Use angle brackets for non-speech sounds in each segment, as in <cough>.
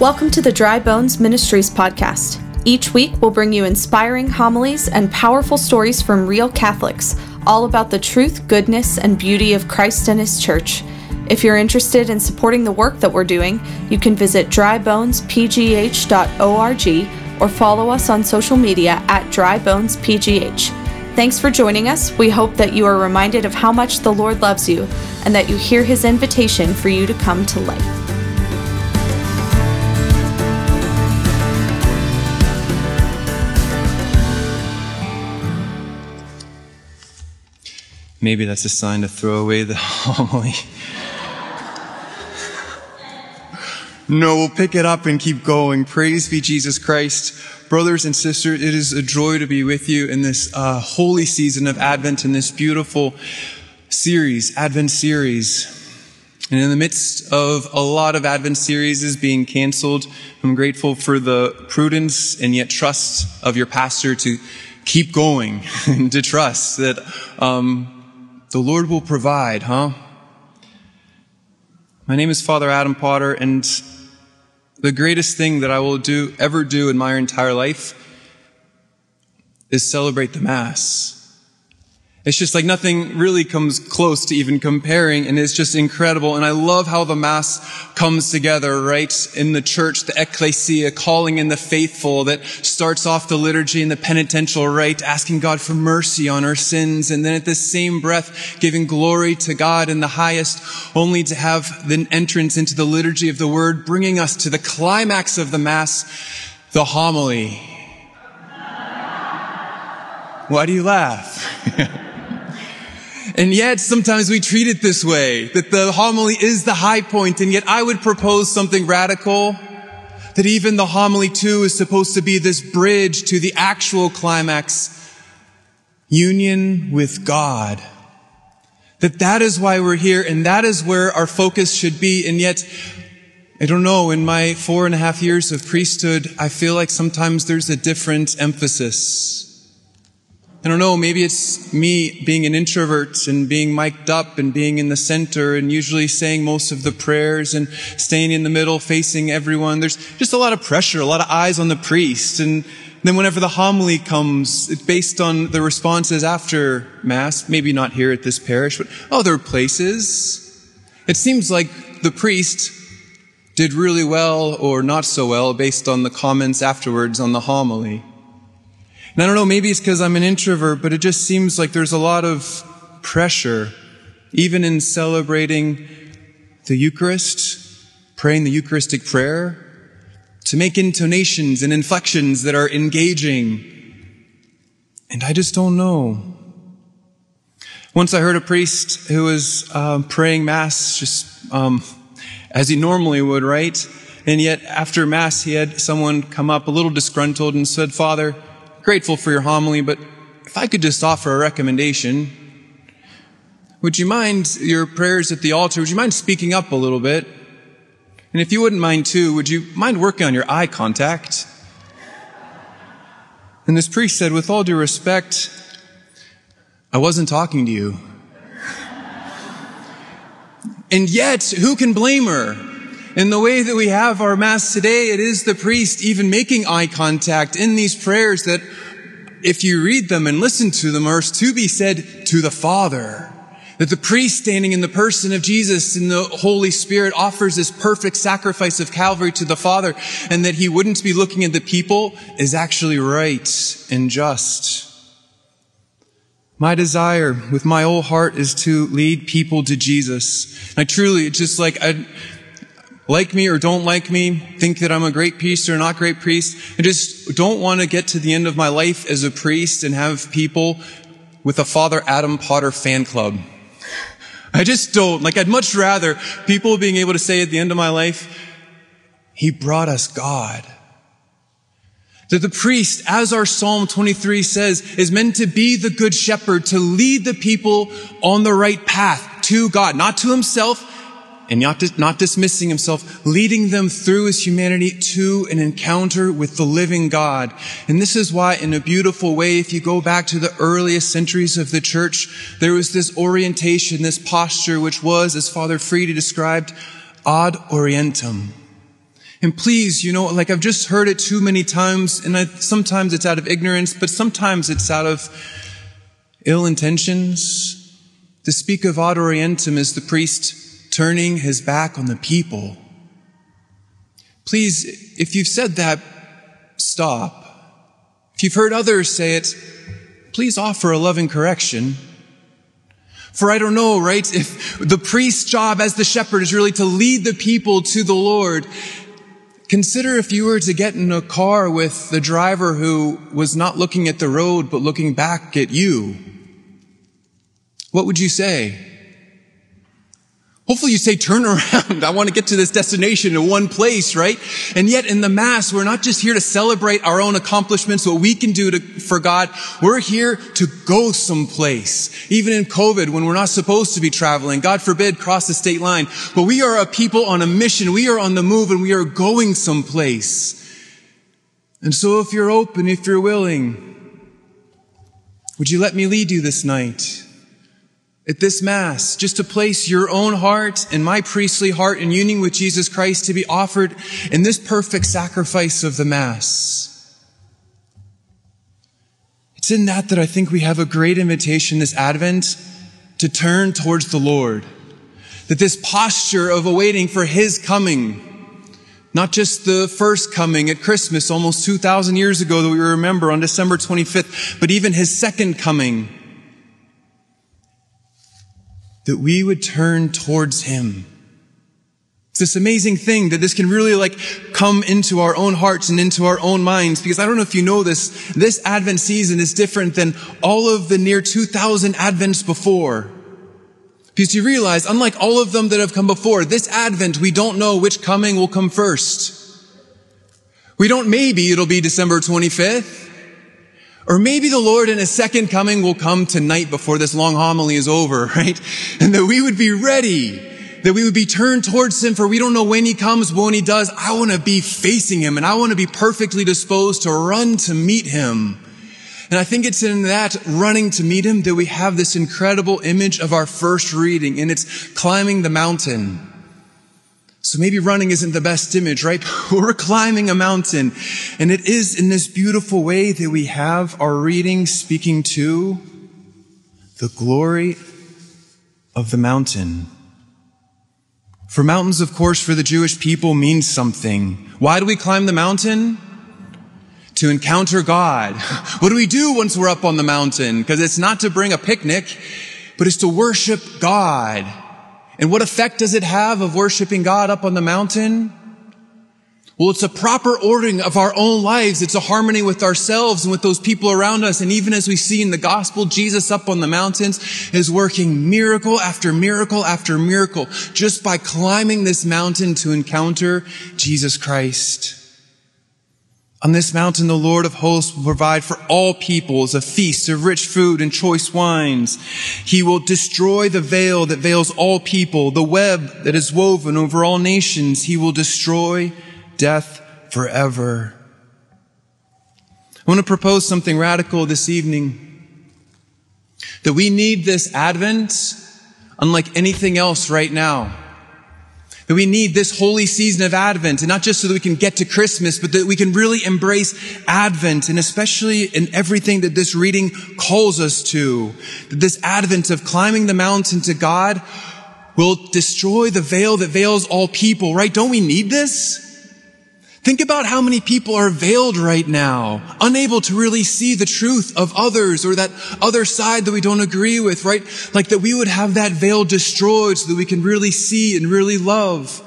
Welcome to the Dry Bones Ministries podcast. Each week, we'll bring you inspiring homilies and powerful stories from real Catholics, all about the truth, goodness, and beauty of Christ and His Church. If you're interested in supporting the work that we're doing, you can visit drybonespgh.org or follow us on social media at drybonespgh. Thanks for joining us. We hope that you are reminded of how much the Lord loves you and that you hear His invitation for you to come to life. Maybe that's a sign to throw away the <laughs> homily. no, we'll pick it up and keep going. Praise be Jesus Christ. Brothers and sisters, it is a joy to be with you in this uh, holy season of Advent, in this beautiful series, Advent series. And in the midst of a lot of Advent series being canceled, I'm grateful for the prudence and yet trust of your pastor to keep going <laughs> and to trust that um, the Lord will provide, huh? My name is Father Adam Potter, and the greatest thing that I will do, ever do in my entire life is celebrate the Mass. It's just like nothing really comes close to even comparing and it's just incredible. And I love how the Mass comes together, right? In the church, the ecclesia, calling in the faithful that starts off the liturgy and the penitential rite, asking God for mercy on our sins. And then at the same breath, giving glory to God in the highest, only to have the entrance into the liturgy of the word, bringing us to the climax of the Mass, the homily. Why do you laugh? <laughs> And yet sometimes we treat it this way, that the homily is the high point, and yet I would propose something radical, that even the homily too is supposed to be this bridge to the actual climax, union with God. That that is why we're here, and that is where our focus should be, and yet I don't know, in my four and a half years of priesthood, I feel like sometimes there's a different emphasis. I don't know, maybe it's me being an introvert and being mic'd up and being in the center and usually saying most of the prayers and staying in the middle, facing everyone. There's just a lot of pressure, a lot of eyes on the priest. And then whenever the homily comes, it's based on the responses after Mass, maybe not here at this parish, but other places. It seems like the priest did really well or not so well based on the comments afterwards on the homily. And I don't know, maybe it's because I'm an introvert, but it just seems like there's a lot of pressure, even in celebrating the Eucharist, praying the Eucharistic prayer, to make intonations and inflections that are engaging. And I just don't know. Once I heard a priest who was um, praying Mass just um, as he normally would, right? And yet after Mass, he had someone come up a little disgruntled and said, Father, grateful for your homily, but if I could just offer a recommendation, would you mind your prayers at the altar? Would you mind speaking up a little bit? And if you wouldn't mind too, would you mind working on your eye contact? And this priest said, with all due respect, I wasn't talking to you. And yet, who can blame her? In the way that we have our Mass today, it is the priest even making eye contact in these prayers that, if you read them and listen to them, are to be said to the Father. That the priest standing in the person of Jesus and the Holy Spirit offers this perfect sacrifice of Calvary to the Father and that he wouldn't be looking at the people is actually right and just. My desire with my whole heart is to lead people to Jesus. I truly, it's just like, I, like me or don't like me, think that I'm a great priest or not great priest. I just don't want to get to the end of my life as a priest and have people with a Father Adam Potter fan club. I just don't. Like, I'd much rather people being able to say at the end of my life, He brought us God. That the priest, as our Psalm 23 says, is meant to be the good shepherd, to lead the people on the right path to God, not to himself, and not, not dismissing himself, leading them through his humanity to an encounter with the living God. And this is why in a beautiful way, if you go back to the earliest centuries of the church, there was this orientation, this posture, which was, as Father Friede described, ad orientem. And please, you know, like I've just heard it too many times, and I, sometimes it's out of ignorance, but sometimes it's out of ill intentions. To speak of ad orientem as the priest turning his back on the people. Please, if you've said that, stop. If you've heard others say it, please offer a loving correction. For I don't know, right? If the priest's job as the shepherd is really to lead the people to the Lord, consider if you were to get in a car with the driver who was not looking at the road, but looking back at you. What would you say? Hopefully you say, turn around. <laughs> I want to get to this destination in one place, right? And yet in the Mass, we're not just here to celebrate our own accomplishments, what we can do to, for God. We're here to go someplace. Even in COVID, when we're not supposed to be traveling, God forbid, cross the state line. But we are a people on a mission. We are on the move and we are going someplace. And so if you're open, if you're willing, would you let me lead you this night? At this Mass, just to place your own heart and my priestly heart in union with Jesus Christ to be offered in this perfect sacrifice of the Mass. It's in that that I think we have a great invitation this Advent to turn towards the Lord. That this posture of awaiting for His coming, not just the first coming at Christmas almost 2,000 years ago that we remember on December 25th, but even His second coming, that we would turn towards Him. It's this amazing thing that this can really like come into our own hearts and into our own minds because I don't know if you know this, this Advent season is different than all of the near 2000 Advents before. Because you realize, unlike all of them that have come before, this Advent, we don't know which coming will come first. We don't maybe it'll be December 25th. Or maybe the Lord in his second coming will come tonight before this long homily is over, <laughs> right? And that we would be ready, that we would be turned towards him for we don't know when he comes, but when he does, I want to be facing him and I want to be perfectly disposed to run to meet him. And I think it's in that running to meet him that we have this incredible image of our first reading and it's climbing the mountain. So maybe running isn't the best image, right? <laughs> We're climbing a mountain. And it is in this beautiful way that we have our reading speaking to the glory of the mountain. For mountains, of course, for the Jewish people means something. Why do we climb the mountain? To encounter God. <laughs> What do we do once we're up on the mountain? Because it's not to bring a picnic, but it's to worship God. And what effect does it have of worshiping God up on the mountain? Well, it's a proper ordering of our own lives. It's a harmony with ourselves and with those people around us. And even as we see in the gospel, Jesus up on the mountains is working miracle after miracle after miracle just by climbing this mountain to encounter Jesus Christ. On this mountain, the Lord of hosts will provide for all peoples a feast of rich food and choice wines. He will destroy the veil that veils all people, the web that is woven over all nations. He will destroy death forever. I want to propose something radical this evening. That we need this Advent unlike anything else right now. That we need this holy season of Advent, and not just so that we can get to Christmas, but that we can really embrace Advent, and especially in everything that this reading calls us to. That this Advent of climbing the mountain to God will destroy the veil that veils all people, right? Don't we need this? Think about how many people are veiled right now, unable to really see the truth of others or that other side that we don't agree with, right? Like that we would have that veil destroyed so that we can really see and really love.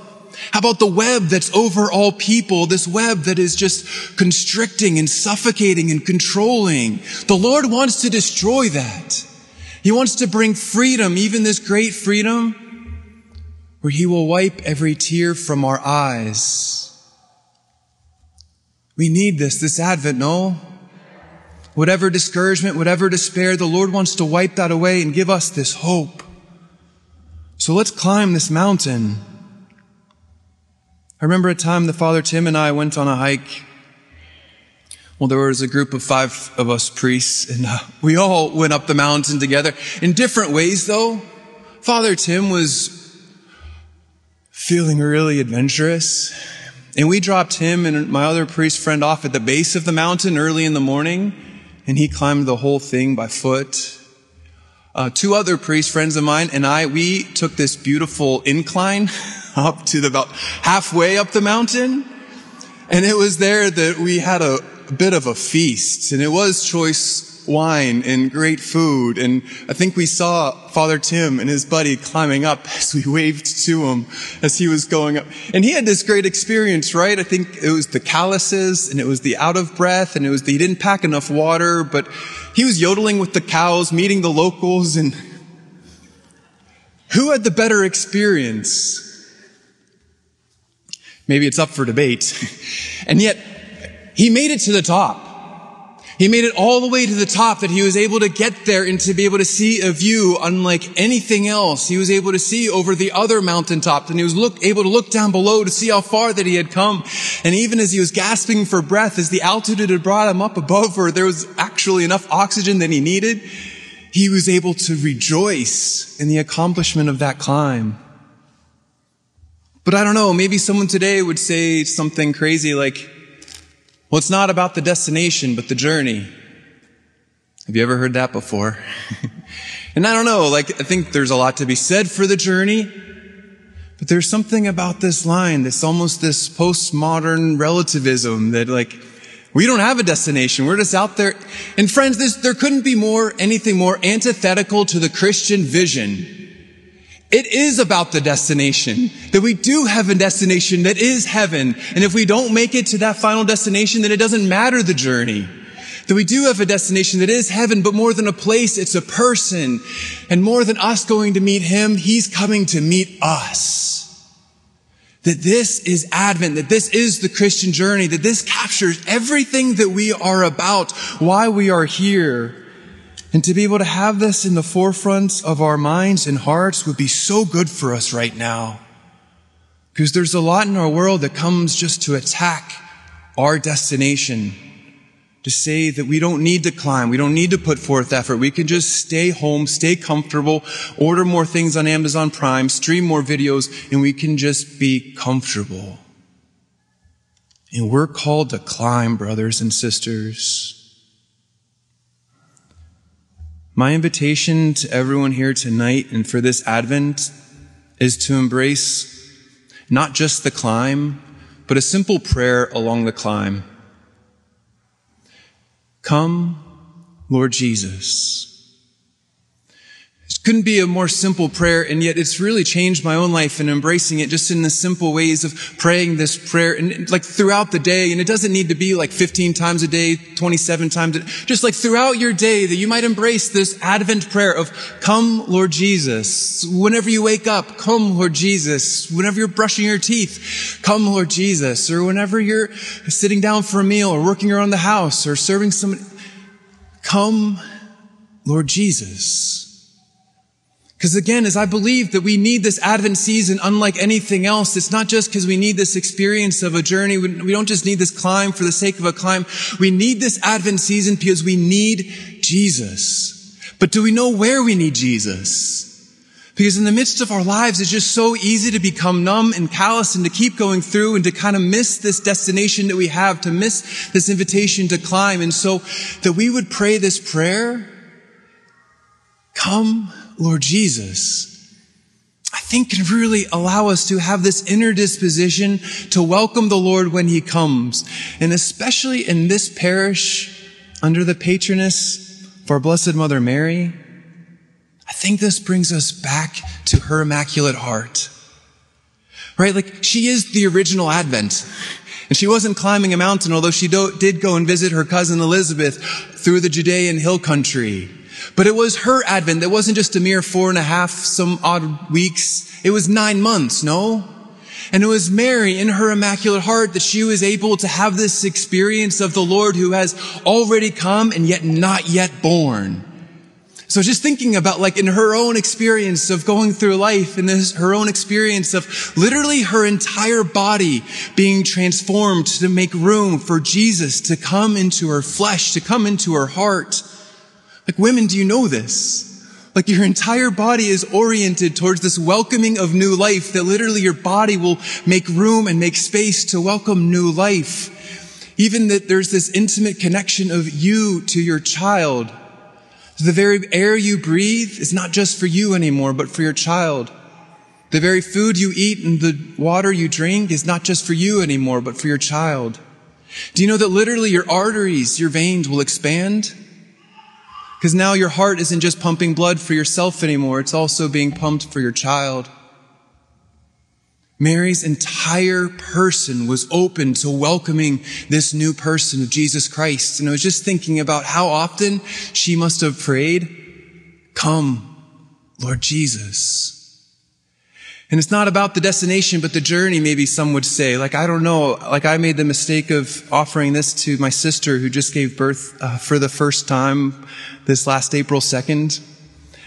How about the web that's over all people? This web that is just constricting and suffocating and controlling. The Lord wants to destroy that. He wants to bring freedom, even this great freedom, where He will wipe every tear from our eyes we need this, this Advent, no? Whatever discouragement, whatever despair, the Lord wants to wipe that away and give us this hope. So let's climb this mountain. I remember a time that Father Tim and I went on a hike. Well, there was a group of five of us priests, and uh, we all went up the mountain together in different ways, though. Father Tim was feeling really adventurous And we dropped him and my other priest friend off at the base of the mountain early in the morning, and he climbed the whole thing by foot. Uh, two other priest friends of mine and I, we took this beautiful incline <laughs> up to the about halfway up the mountain. And it was there that we had a, a bit of a feast and it was choice wine and great food. And I think we saw Father Tim and his buddy climbing up <laughs> as we waved to him as he was going up. And he had this great experience, right? I think it was the calluses and it was the out of breath and it was the, he didn't pack enough water, but he was yodeling with the cows, meeting the locals and who had the better experience? Maybe it's up for debate. <laughs> And yet, he made it to the top. He made it all the way to the top that he was able to get there and to be able to see a view unlike anything else. He was able to see over the other mountaintops and he was look, able to look down below to see how far that he had come. And even as he was gasping for breath, as the altitude had brought him up above where there was actually enough oxygen that he needed, he was able to rejoice in the accomplishment of that climb. But I don't know, maybe someone today would say something crazy like, well, it's not about the destination, but the journey. Have you ever heard that before? <laughs> and I don't know, like, I think there's a lot to be said for the journey, but there's something about this line that's almost this postmodern relativism that, like, we don't have a destination. We're just out there. And friends, this, there couldn't be more, anything more antithetical to the Christian vision it is about the destination. That we do have a destination that is heaven. And if we don't make it to that final destination, then it doesn't matter the journey. That we do have a destination that is heaven, but more than a place, it's a person. And more than us going to meet him, he's coming to meet us. That this is Advent, that this is the Christian journey, that this captures everything that we are about, why we are here. And to be able to have this in the forefront of our minds and hearts would be so good for us right now. Because there's a lot in our world that comes just to attack our destination. To say that we don't need to climb. We don't need to put forth effort. We can just stay home, stay comfortable, order more things on Amazon Prime, stream more videos, and we can just be comfortable. And we're called to climb, brothers and sisters. My invitation to everyone here tonight and for this Advent is to embrace not just the climb, but a simple prayer along the climb. Come, Lord Jesus couldn't be a more simple prayer, and yet it's really changed my own life and embracing it just in the simple ways of praying this prayer and like throughout the day. And it doesn't need to be like 15 times a day, 27 times a just like throughout your day that you might embrace this Advent prayer of come, Lord Jesus. Whenever you wake up, come, Lord Jesus. Whenever you're brushing your teeth, come, Lord Jesus. Or whenever you're sitting down for a meal or working around the house or serving somebody, come, Lord Jesus. Because again, as I believe that we need this Advent season unlike anything else, it's not just because we need this experience of a journey. We don't just need this climb for the sake of a climb. We need this Advent season because we need Jesus. But do we know where we need Jesus? Because in the midst of our lives, it's just so easy to become numb and callous and to keep going through and to kind of miss this destination that we have, to miss this invitation to climb. And so that we would pray this prayer, come Lord Jesus, I think can really allow us to have this inner disposition to welcome the Lord when he comes. And especially in this parish, under the patroness of our Blessed Mother Mary, I think this brings us back to her Immaculate Heart. Right? Like, she is the original Advent. And she wasn't climbing a mountain, although she do- did go and visit her cousin Elizabeth through the Judean hill country. But it was her Advent that wasn't just a mere four and a half, some odd weeks. It was nine months, no? And it was Mary in her immaculate heart that she was able to have this experience of the Lord who has already come and yet not yet born. So just thinking about like in her own experience of going through life and this, her own experience of literally her entire body being transformed to make room for Jesus to come into her flesh, to come into her heart. Like women, do you know this? Like your entire body is oriented towards this welcoming of new life that literally your body will make room and make space to welcome new life. Even that there's this intimate connection of you to your child. The very air you breathe is not just for you anymore, but for your child. The very food you eat and the water you drink is not just for you anymore, but for your child. Do you know that literally your arteries, your veins will expand? Because now your heart isn't just pumping blood for yourself anymore, it's also being pumped for your child. Mary's entire person was open to welcoming this new person of Jesus Christ. And I was just thinking about how often she must have prayed, Come, Lord Jesus. And it's not about the destination, but the journey, maybe some would say. Like, I don't know. Like, I made the mistake of offering this to my sister who just gave birth uh, for the first time this last April 2nd.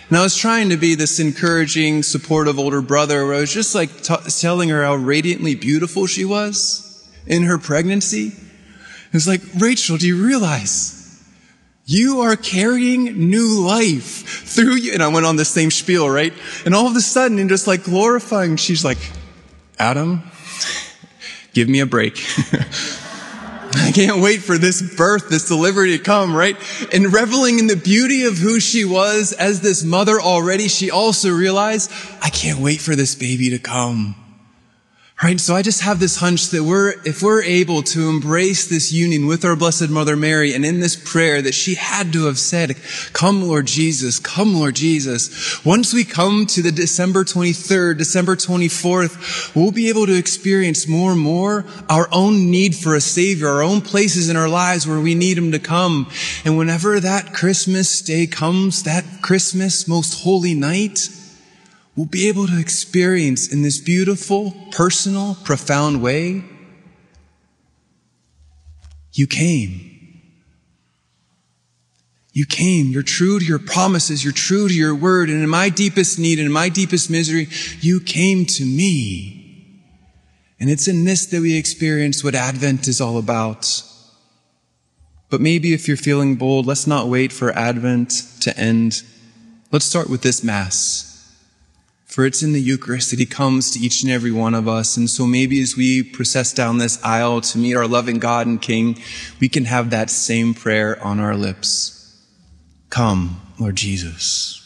And I was trying to be this encouraging, supportive older brother where I was just like t- telling her how radiantly beautiful she was in her pregnancy. It was like, Rachel, do you realize you are carrying new life through you. And I went on the same spiel, right? And all of a sudden, in just like glorifying, she's like, Adam, give me a break. <laughs> I can't wait for this birth, this delivery to come, right? And reveling in the beauty of who she was as this mother already, she also realized, I can't wait for this baby to come. Right? So I just have this hunch that we're, if we're able to embrace this union with our Blessed Mother Mary and in this prayer that she had to have said, come Lord Jesus, come Lord Jesus. Once we come to the December 23rd, December 24th, we'll be able to experience more and more our own need for a Savior, our own places in our lives where we need Him to come. And whenever that Christmas day comes, that Christmas most holy night, will be able to experience in this beautiful, personal, profound way. You came. You came. You're true to your promises. You're true to your word. And in my deepest need and in my deepest misery, you came to me. And it's in this that we experience what Advent is all about. But maybe if you're feeling bold, let's not wait for Advent to end. Let's start with this Mass. For it's in the Eucharist that He comes to each and every one of us. And so maybe as we process down this aisle to meet our loving God and King, we can have that same prayer on our lips. Come, Lord Jesus.